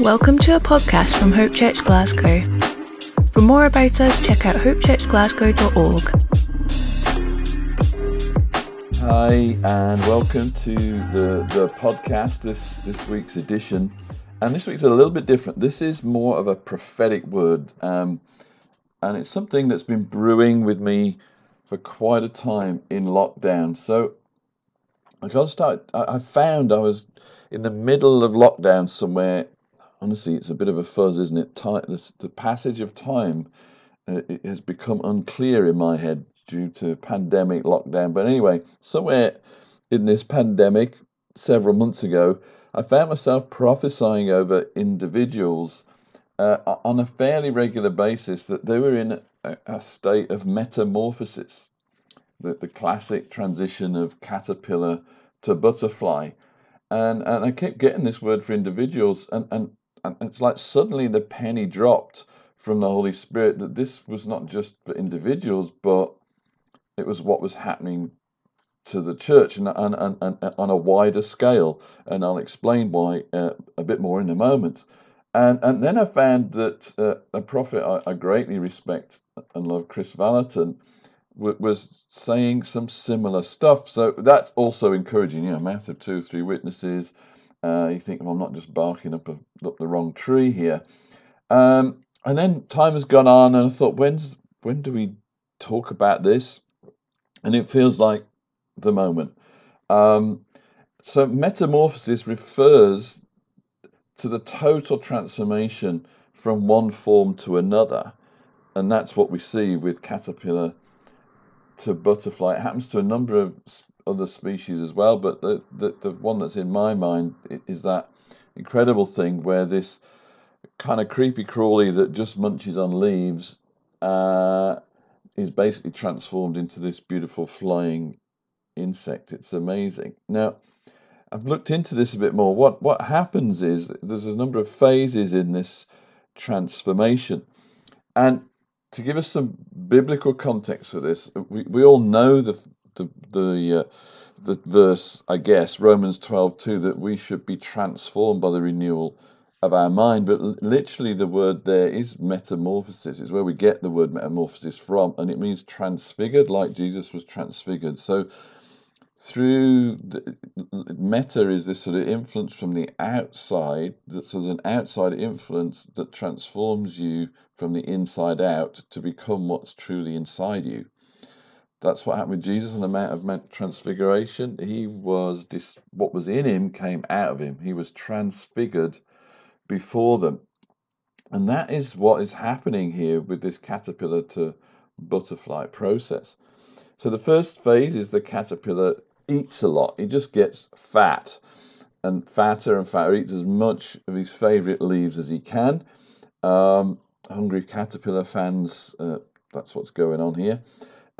Welcome to a podcast from Hope Church Glasgow. For more about us, check out hopechurchglasgow.org. Hi, and welcome to the, the podcast, this, this week's edition. And this week's a little bit different. This is more of a prophetic word. Um, and it's something that's been brewing with me for quite a time in lockdown. So I got to start. I, I found I was in the middle of lockdown somewhere honestly, it's a bit of a fuzz, isn't it? The, the passage of time uh, has become unclear in my head due to pandemic lockdown. But anyway, somewhere in this pandemic, several months ago, I found myself prophesying over individuals uh, on a fairly regular basis that they were in a, a state of metamorphosis, the, the classic transition of caterpillar to butterfly. And, and I kept getting this word for individuals, and, and and it's like suddenly the penny dropped from the Holy Spirit that this was not just for individuals, but it was what was happening to the church and, and, and, and on a wider scale. And I'll explain why uh, a bit more in a moment. And, and then I found that uh, a prophet I, I, greatly respect and love, Kris Vallotton, w- was saying some similar stuff. So that's also encouraging. You know, massive two or three witnesses, uh, you think, well, I'm not just barking up, a, up the wrong tree here. Um, and then time has gone on, and I thought, when's when do we talk about this? And it feels like the moment. Um, so metamorphosis refers to the total transformation from one form to another, and that's what we see with caterpillar to butterfly. It happens to a number of other species as well, but the, the, the one that's in my mind is that incredible thing where this kind of creepy crawly that just munches on leaves uh, is basically transformed into this beautiful flying insect. It's amazing. Now, I've looked into this a bit more. What what happens is there's a number of phases in this transformation, and to give us some biblical context for this, we, we all know the the the uh, the verse, I guess, Romans 12, 2, that we should be transformed by the renewal of our mind. But literally, the word there is metamorphosis, is where we get the word metamorphosis from, and it means transfigured, like Jesus was transfigured. So, through the, meta is this sort of influence from the outside. So, there's an outside influence that transforms you from the inside out to become what's truly inside you. That's what happened with Jesus on the Mount of Transfiguration. He was dis- what was in him came out of him. He was transfigured before them. And that is what is happening here with this caterpillar to butterfly process. So the first phase is the caterpillar eats a lot. He just gets fat and fatter and fatter, eats as much of his favorite leaves as he can. Um, hungry caterpillar fans, uh, that's what's going on here.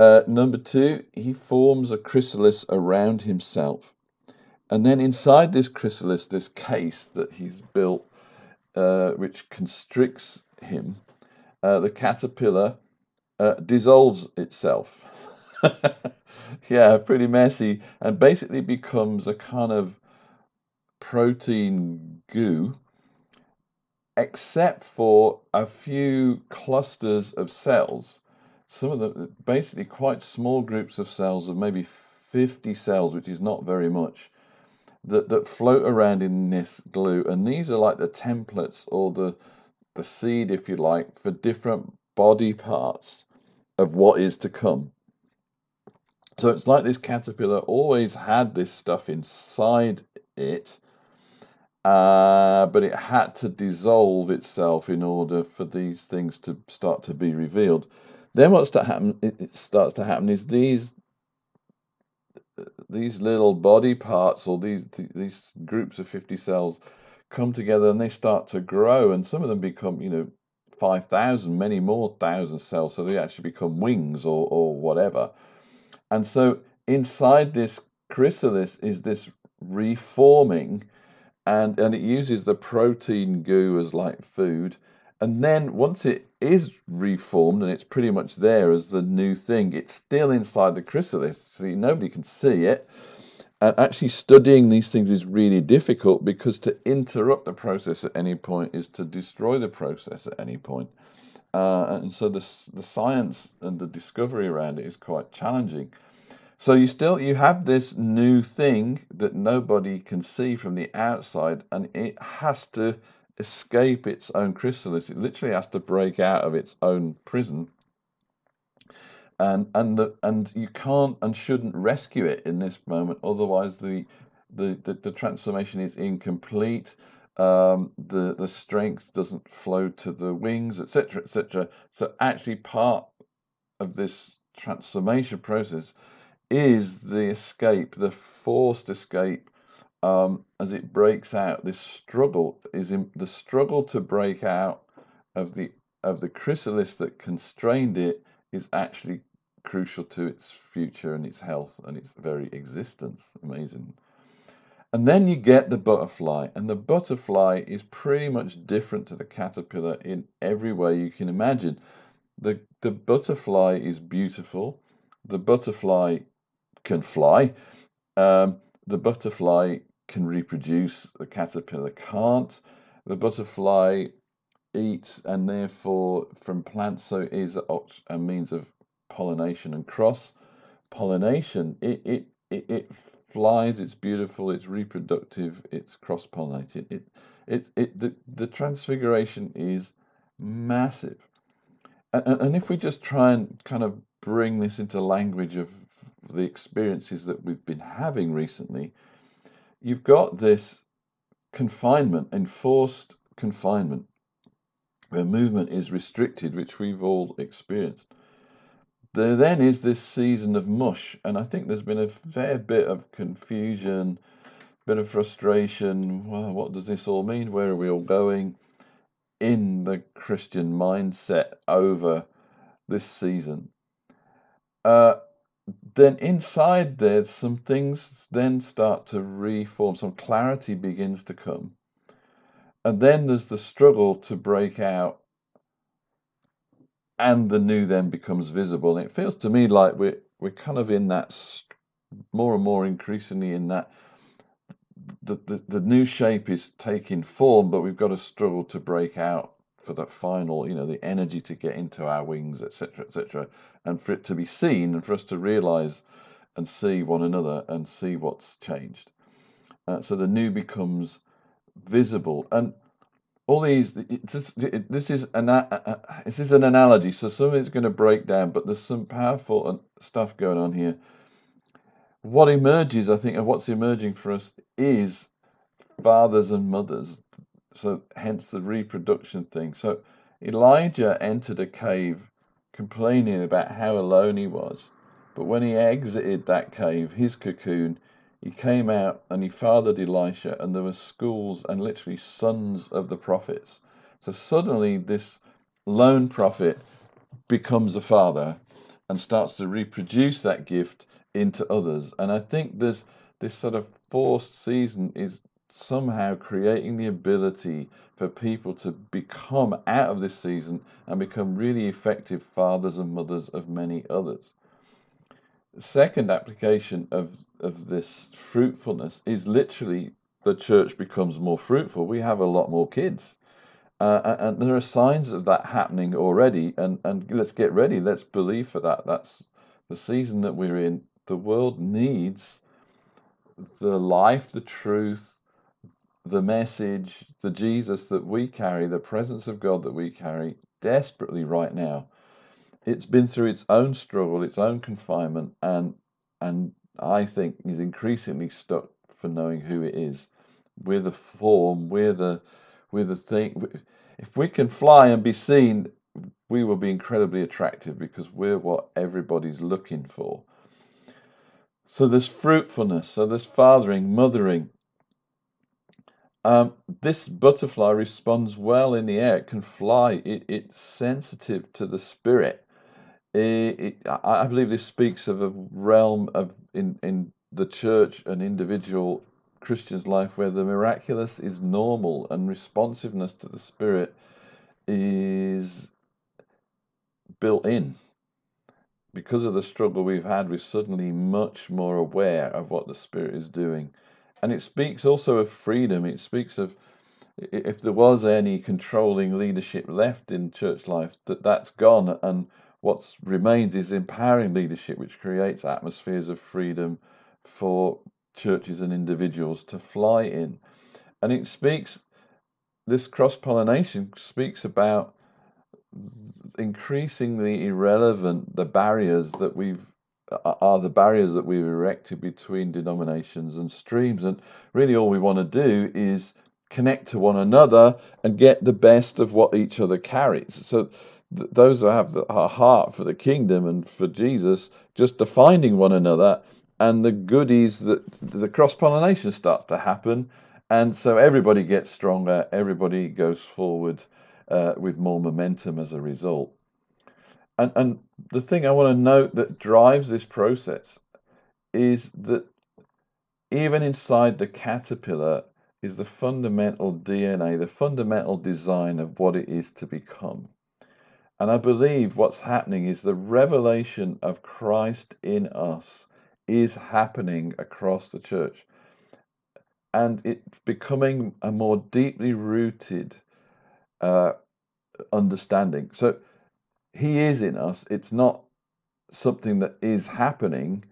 Uh, number two, he forms a chrysalis around himself. And then inside this chrysalis, this case that he's built, uh, which constricts him, uh, the caterpillar uh, dissolves itself. yeah, pretty messy, and basically becomes a kind of protein goo, except for a few clusters of cells some of the basically quite small groups of cells of maybe 50 cells, which is not very much, that, that float around in this glue. And these are like the templates or the, the seed, if you like, for different body parts of what is to come. So it's like this caterpillar always had this stuff inside it, uh, but it had to dissolve itself in order for these things to start to be revealed. Then what start happen, it starts to happen is these these little body parts or these these groups of 50 cells come together and they start to grow and some of them become you know 5000 many more thousand cells so they actually become wings or or whatever. And so inside this chrysalis is this reforming and and it uses the protein goo as like food. And then once it is reformed and it's pretty much there as the new thing, it's still inside the chrysalis, so nobody can see it. And actually, studying these things is really difficult because to interrupt the process at any point is to destroy the process at any point. Uh, and so the, the science and the discovery around it is quite challenging. So you still you have this new thing that nobody can see from the outside, and it has to escape its own chrysalis. It literally has to break out of its own prison, and and the, and you can't and shouldn't rescue it in this moment. Otherwise, the the the, the transformation is incomplete. Um, the the strength doesn't flow to the wings, etc., etc. So actually, part of this transformation process is the escape, the forced escape, um, as it breaks out. This struggle is in, the struggle to break out of the of the chrysalis that constrained it is actually crucial to its future and its health and its very existence. Amazing. And then you get the butterfly, and the butterfly is pretty much different to the caterpillar in every way you can imagine. The, the butterfly is beautiful. The butterfly can fly. Um, the butterfly can reproduce, the caterpillar can't. The butterfly eats and therefore from plants, so is a means of pollination and cross pollination. It, it, it, it flies, it's beautiful, it's reproductive, it's cross pollinated. It, it, it, the, the transfiguration is massive. And, and if we just try and kind of bring this into language of the experiences that we've been having recently, you've got this confinement, enforced confinement, where movement is restricted, which we've all experienced. There then is this season of mush, and I think there's been a fair bit of confusion, bit of frustration. What does this all mean? Where are we all going? In the Christian mindset over this season. Uh, then inside there, some things then start to reform, some clarity begins to come. And then there's the struggle to break out, and the new then becomes visible. And it feels to me like we're, we're kind of in that more and more increasingly in that the, the, the new shape is taking form, but we've got to struggle to break out for that final, you know, the energy to get into our wings, etc., etc., and for it to be seen and for us to realize and see one another and see what's changed. Uh, so the new becomes visible, and all these. This, this is an this is an analogy. So some of it's going to break down, but there's some powerful uh, stuff going on here. What emerges, I think, of what's emerging for us is fathers and mothers so hence the reproduction thing. So Elijah entered a cave complaining about how alone he was. But when he exited that cave, his cocoon, he came out and he fathered Elisha, and there were schools and literally sons of the prophets. So suddenly, this lone prophet becomes a father and starts to reproduce that gift into others. And I think there's this sort of forced season is somehow creating the ability for people to become out of this season and become really effective fathers and mothers of many others. The second application of, of this fruitfulness is literally the church becomes more fruitful. We have a lot more kids. Uh, and there are signs of that happening already. And, and let's get ready. Let's believe for that. That's the season that we're in. The world needs the life, the truth, the message, the Jesus that we carry, the presence of God that we carry desperately right now. It's been through its own struggle, its own confinement, and and I think is increasingly stuck for knowing who it is. We're the form, we're the we're the thing. If we can fly and be seen, we will be incredibly attractive because we're what everybody's looking for. So there's fruitfulness, so there's fathering, mothering, um, this butterfly responds well in the air. It can fly. It, it's sensitive to the spirit. It, it, I believe this speaks of a realm of in in the church, and individual Christian's life where the miraculous is normal and responsiveness to the spirit is built in. because of the struggle we've had, we're suddenly much more aware of what the Spirit is doing. And it speaks also of freedom. It speaks of if there was any controlling leadership left in church life, that that's gone, and what remains is empowering leadership, which creates atmospheres of freedom for churches and individuals to fly in. And it speaks, this cross pollination speaks about increasingly irrelevant the barriers that we've are the barriers that we've erected between denominations and streams. And really all we want to do is connect to one another and get the best of what each other carries. So th- those who have the, a heart for the kingdom and for jesus just defining one another and the goodies that the cross pollination starts to happen. And so everybody gets stronger everybody goes forward uh, with more momentum as a result. And, and the thing I want to note that drives this process is that even inside the caterpillar is the fundamental DNA, the fundamental design of what it is to become. And I believe what's happening is the revelation of Christ in us is happening across the church. And it's becoming a more deeply rooted uh, understanding. So He is in us. It's not something that is happening.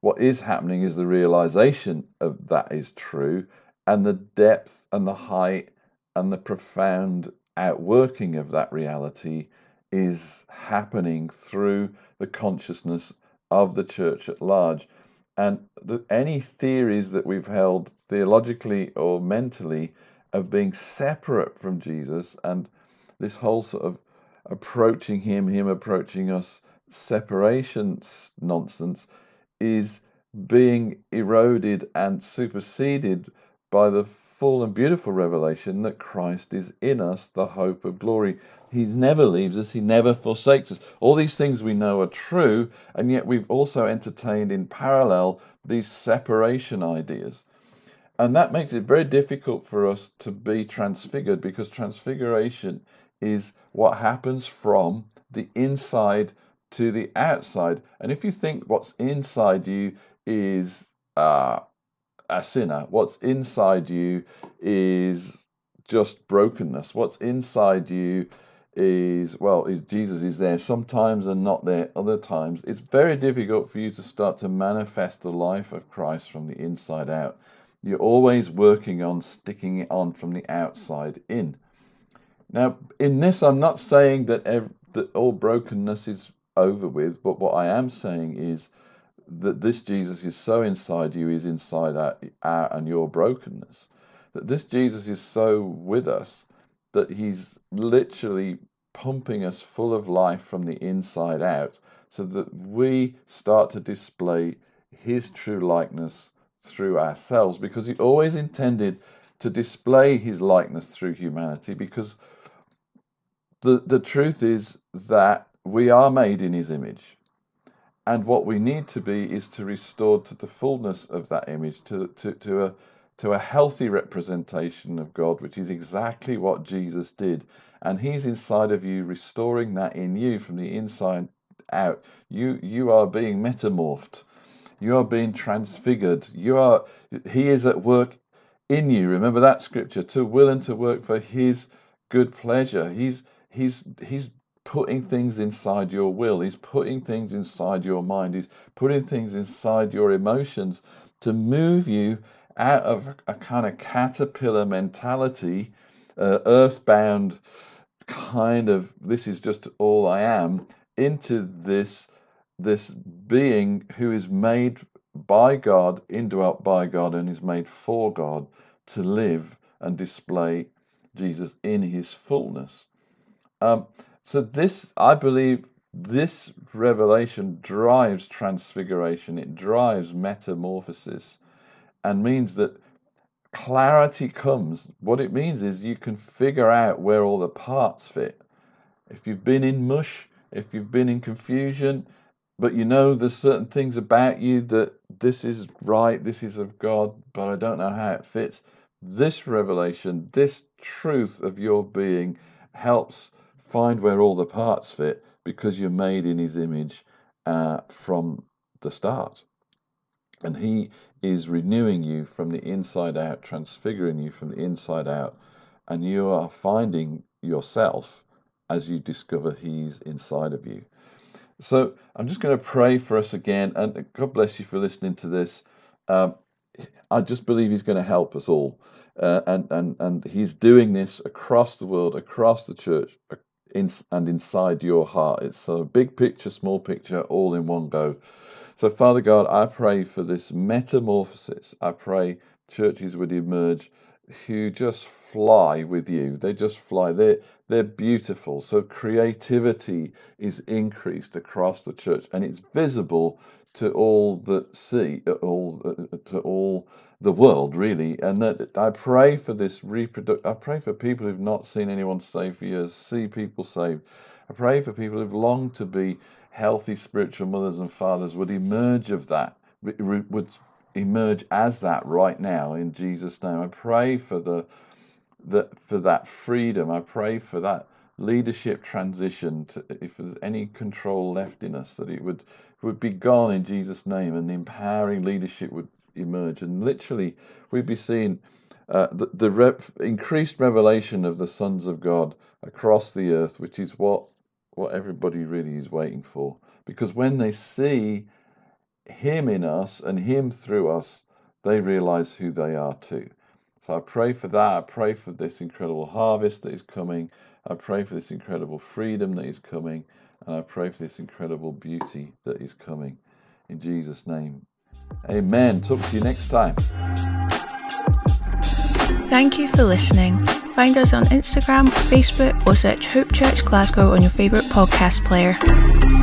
What is happening is the realization of that is true, and the depth and the height and the profound outworking of that reality is happening through the consciousness of the church at large. And the, any theories that we've held theologically or mentally of being separate from Jesus and this whole sort of approaching him, him approaching us, separation nonsense is being eroded and superseded by the full and beautiful revelation that Christ is in us, the hope of glory. He never leaves us, He never forsakes us. All these things we know are true, and yet we've also entertained in parallel these separation ideas. And that makes it very difficult for us to be transfigured because transfiguration is what happens from the inside to the outside. And if you think what's inside you is uh, a sinner, what's inside you is just brokenness, what's inside you is well is jesus is there sometimes and not there other times it's very difficult for you to start to manifest the life of christ from the inside out you're always working on sticking it on from the outside in. Now, in this, I'm not saying that, every, that all brokenness is over with, but what I am saying is that this Jesus is so inside you, is inside out, out and your brokenness. That this Jesus is so with us that he's literally pumping us full of life from the inside out so that we start to display his true likeness through ourselves because he always intended to display his likeness through humanity because the, the truth is that we are made in his image. And what we need to be is to restore to the fullness of that image, to, to, to, a, to a healthy representation of God, which is exactly what Jesus did. And he's inside of you, restoring that in you from the inside out. You, you are being metamorphed you are being transfigured. You are he is at work in you. Remember that scripture, to will and to work for his good pleasure. He's he's he's putting things inside your will. He's putting things inside your mind. He's putting things inside your emotions to move you out of a kind of caterpillar mentality, uh, earthbound kind of this is just all I am, into this this being who is made by God, indwelt by God, and is made for God to live and display Jesus in his fullness. Um, so, this, I believe, this revelation drives transfiguration, it drives metamorphosis, and means that clarity comes. What it means is you can figure out where all the parts fit. If you've been in mush, if you've been in confusion, but you know there's certain things about you that this is right, this is of God, but I don't know how it fits. This revelation, this truth of your being helps find where all the parts fit because you're made in his image uh, from the start. And He is renewing you from the inside out, transfiguring you from the inside out, and you are finding yourself as you discover He's inside of you. So I'm just going to pray for us again, and God bless you for listening to this. Um, I just believe He's going to help us all, uh, and and and He's doing this across the world, across the church, in, and inside your heart. It's a big picture, small picture, all in one go. So, Father God, I pray for this metamorphosis. I pray churches would emerge who just fly with you. They just fly. They're they're beautiful. So creativity is increased across the church, and it's visible to all that see, uh, all uh, uh, to all the world, really. And that I pray for this reproduct. I pray for people who've not seen anyone saved for years, see people saved. I pray for people who've longed to be healthy spiritual mothers and fathers would emerge of that, would emerge as that right now in Jesus' name. I pray for the, the for that freedom. I pray for that leadership transition to if there's any control left in us that it would would be gone in Jesus name and empowering leadership would emerge and literally we'd be seeing uh, the, the re- increased revelation of the sons of God across the earth which is what what everybody really is waiting for because when they see him in us and Him through us, they realize who they are too. So I pray for that. I pray for this incredible harvest that is coming. I pray for this incredible freedom that is coming. And I pray for this incredible beauty that is coming. In Jesus' name. Amen. Talk to you next time. Thank you for listening. Find us on Instagram, Facebook, or search Hope Church Glasgow on your favourite podcast player.